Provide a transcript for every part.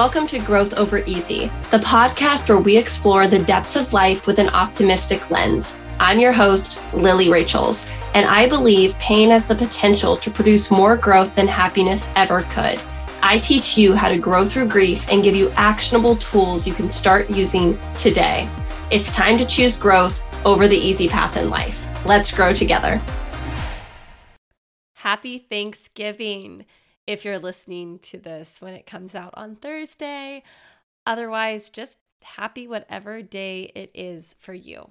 Welcome to Growth Over Easy, the podcast where we explore the depths of life with an optimistic lens. I'm your host, Lily Rachels, and I believe pain has the potential to produce more growth than happiness ever could. I teach you how to grow through grief and give you actionable tools you can start using today. It's time to choose growth over the easy path in life. Let's grow together. Happy Thanksgiving if you're listening to this when it comes out on Thursday. Otherwise, just happy whatever day it is for you.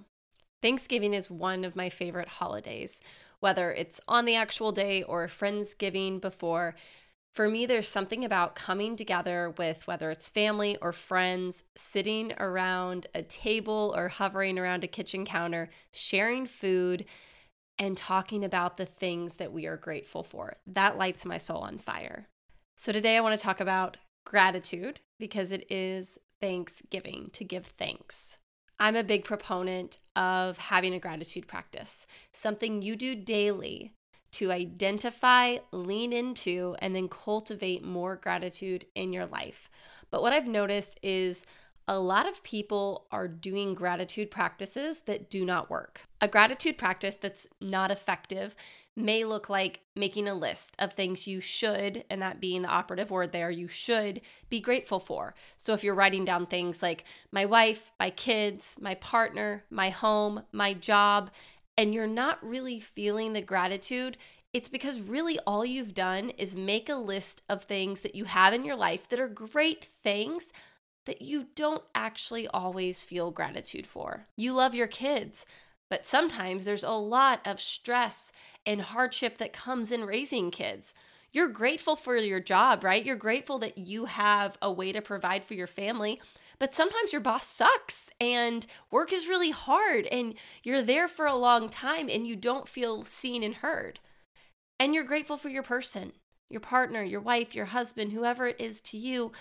Thanksgiving is one of my favorite holidays, whether it's on the actual day or Friendsgiving before. For me, there's something about coming together with whether it's family or friends, sitting around a table or hovering around a kitchen counter, sharing food and talking about the things that we are grateful for. That lights my soul on fire. So, today I want to talk about gratitude because it is Thanksgiving to give thanks. I'm a big proponent of having a gratitude practice, something you do daily to identify, lean into, and then cultivate more gratitude in your life. But what I've noticed is a lot of people are doing gratitude practices that do not work. A gratitude practice that's not effective may look like making a list of things you should, and that being the operative word there, you should be grateful for. So if you're writing down things like my wife, my kids, my partner, my home, my job, and you're not really feeling the gratitude, it's because really all you've done is make a list of things that you have in your life that are great things, that you don't actually always feel gratitude for. You love your kids, but sometimes there's a lot of stress and hardship that comes in raising kids. You're grateful for your job, right? You're grateful that you have a way to provide for your family. But sometimes your boss sucks and work is really hard and you're there for a long time and you don't feel seen and heard. And you're grateful for your person, your partner, your wife, your husband, whoever it is to you.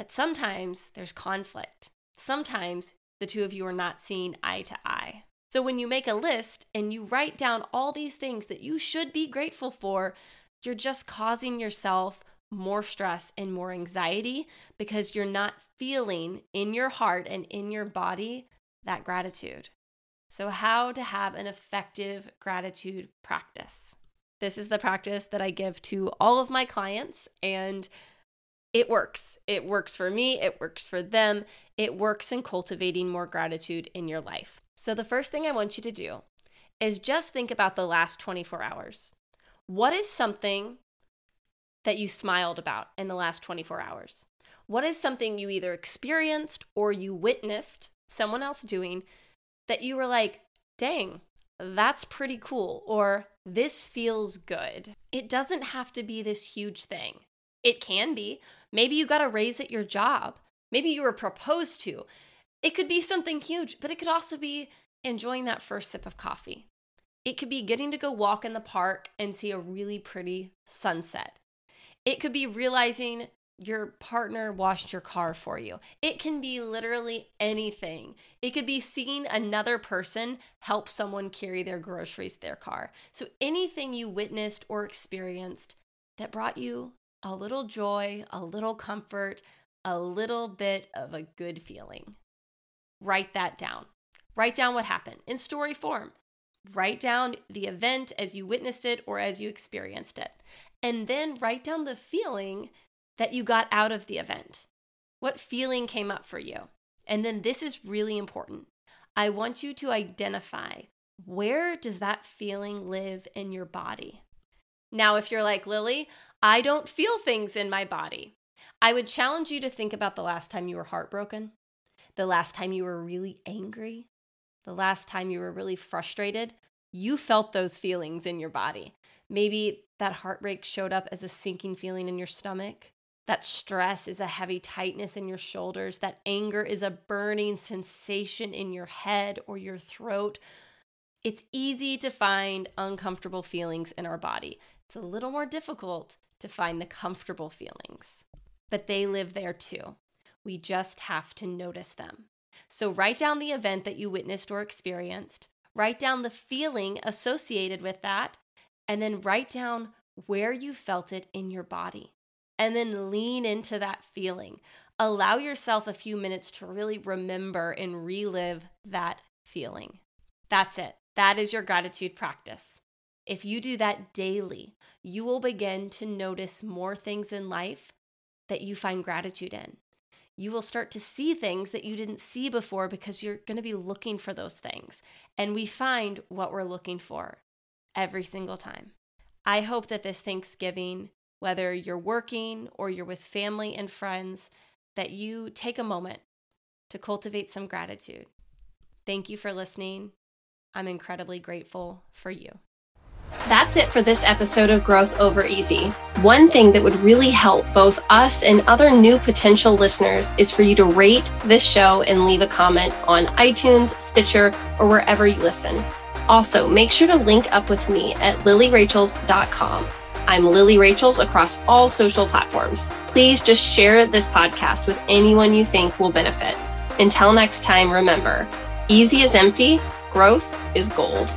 But sometimes there's conflict. Sometimes the two of you are not seeing eye to eye. So when you make a list and you write down all these things that you should be grateful for, you're just causing yourself more stress and more anxiety because you're not feeling in your heart and in your body that gratitude. So, how to have an effective gratitude practice. This is the practice that I give to all of my clients, and it works. It works for me, it works for them. It works in cultivating more gratitude in your life. So, the first thing I want you to do is just think about the last 24 hours. What is something that you smiled about in the last 24 hours? What is something you either experienced or you witnessed someone else doing that you were like, dang, that's pretty cool, or this feels good? It doesn't have to be this huge thing. It can be. Maybe you got a raise at your job. Maybe you were proposed to. It could be something huge, but it could also be enjoying that first sip of coffee. It could be getting to go walk in the park and see a really pretty sunset. It could be realizing your partner washed your car for you. It can be literally anything. It could be seeing another person help someone carry their groceries to their car. So anything you witnessed or experienced that brought you a little joy, a little comfort, a little bit of a good feeling. Write that down. Write down what happened in story form. Write down the event as you witnessed it or as you experienced it. And then write down the feeling that you got out of the event. What feeling came up for you? And then this is really important. I want you to identify where does that feeling live in your body? Now, if you're like Lily, I don't feel things in my body. I would challenge you to think about the last time you were heartbroken, the last time you were really angry, the last time you were really frustrated. You felt those feelings in your body. Maybe that heartbreak showed up as a sinking feeling in your stomach. That stress is a heavy tightness in your shoulders. That anger is a burning sensation in your head or your throat. It's easy to find uncomfortable feelings in our body. It's a little more difficult to find the comfortable feelings, but they live there too. We just have to notice them. So write down the event that you witnessed or experienced, write down the feeling associated with that, and then write down where you felt it in your body. And then lean into that feeling. allow yourself a few minutes to really remember and relive that feeling. That's it. That is your gratitude practice. If you do that daily, you will begin to notice more things in life that you find gratitude in. You will start to see things that you didn't see before because you're going to be looking for those things. And we find what we're looking for every single time. I hope that this Thanksgiving, whether you're working or you're with family and friends, that you take a moment to cultivate some gratitude. Thank you for listening. I'm incredibly grateful for you. That's it for this episode of Growth Over Easy. One thing that would really help both us and other new potential listeners is for you to rate this show and leave a comment on iTunes, Stitcher, or wherever you listen. Also, make sure to link up with me at lilyrachels.com. I'm Lily Rachels across all social platforms. Please just share this podcast with anyone you think will benefit. Until next time, remember easy is empty, growth is gold.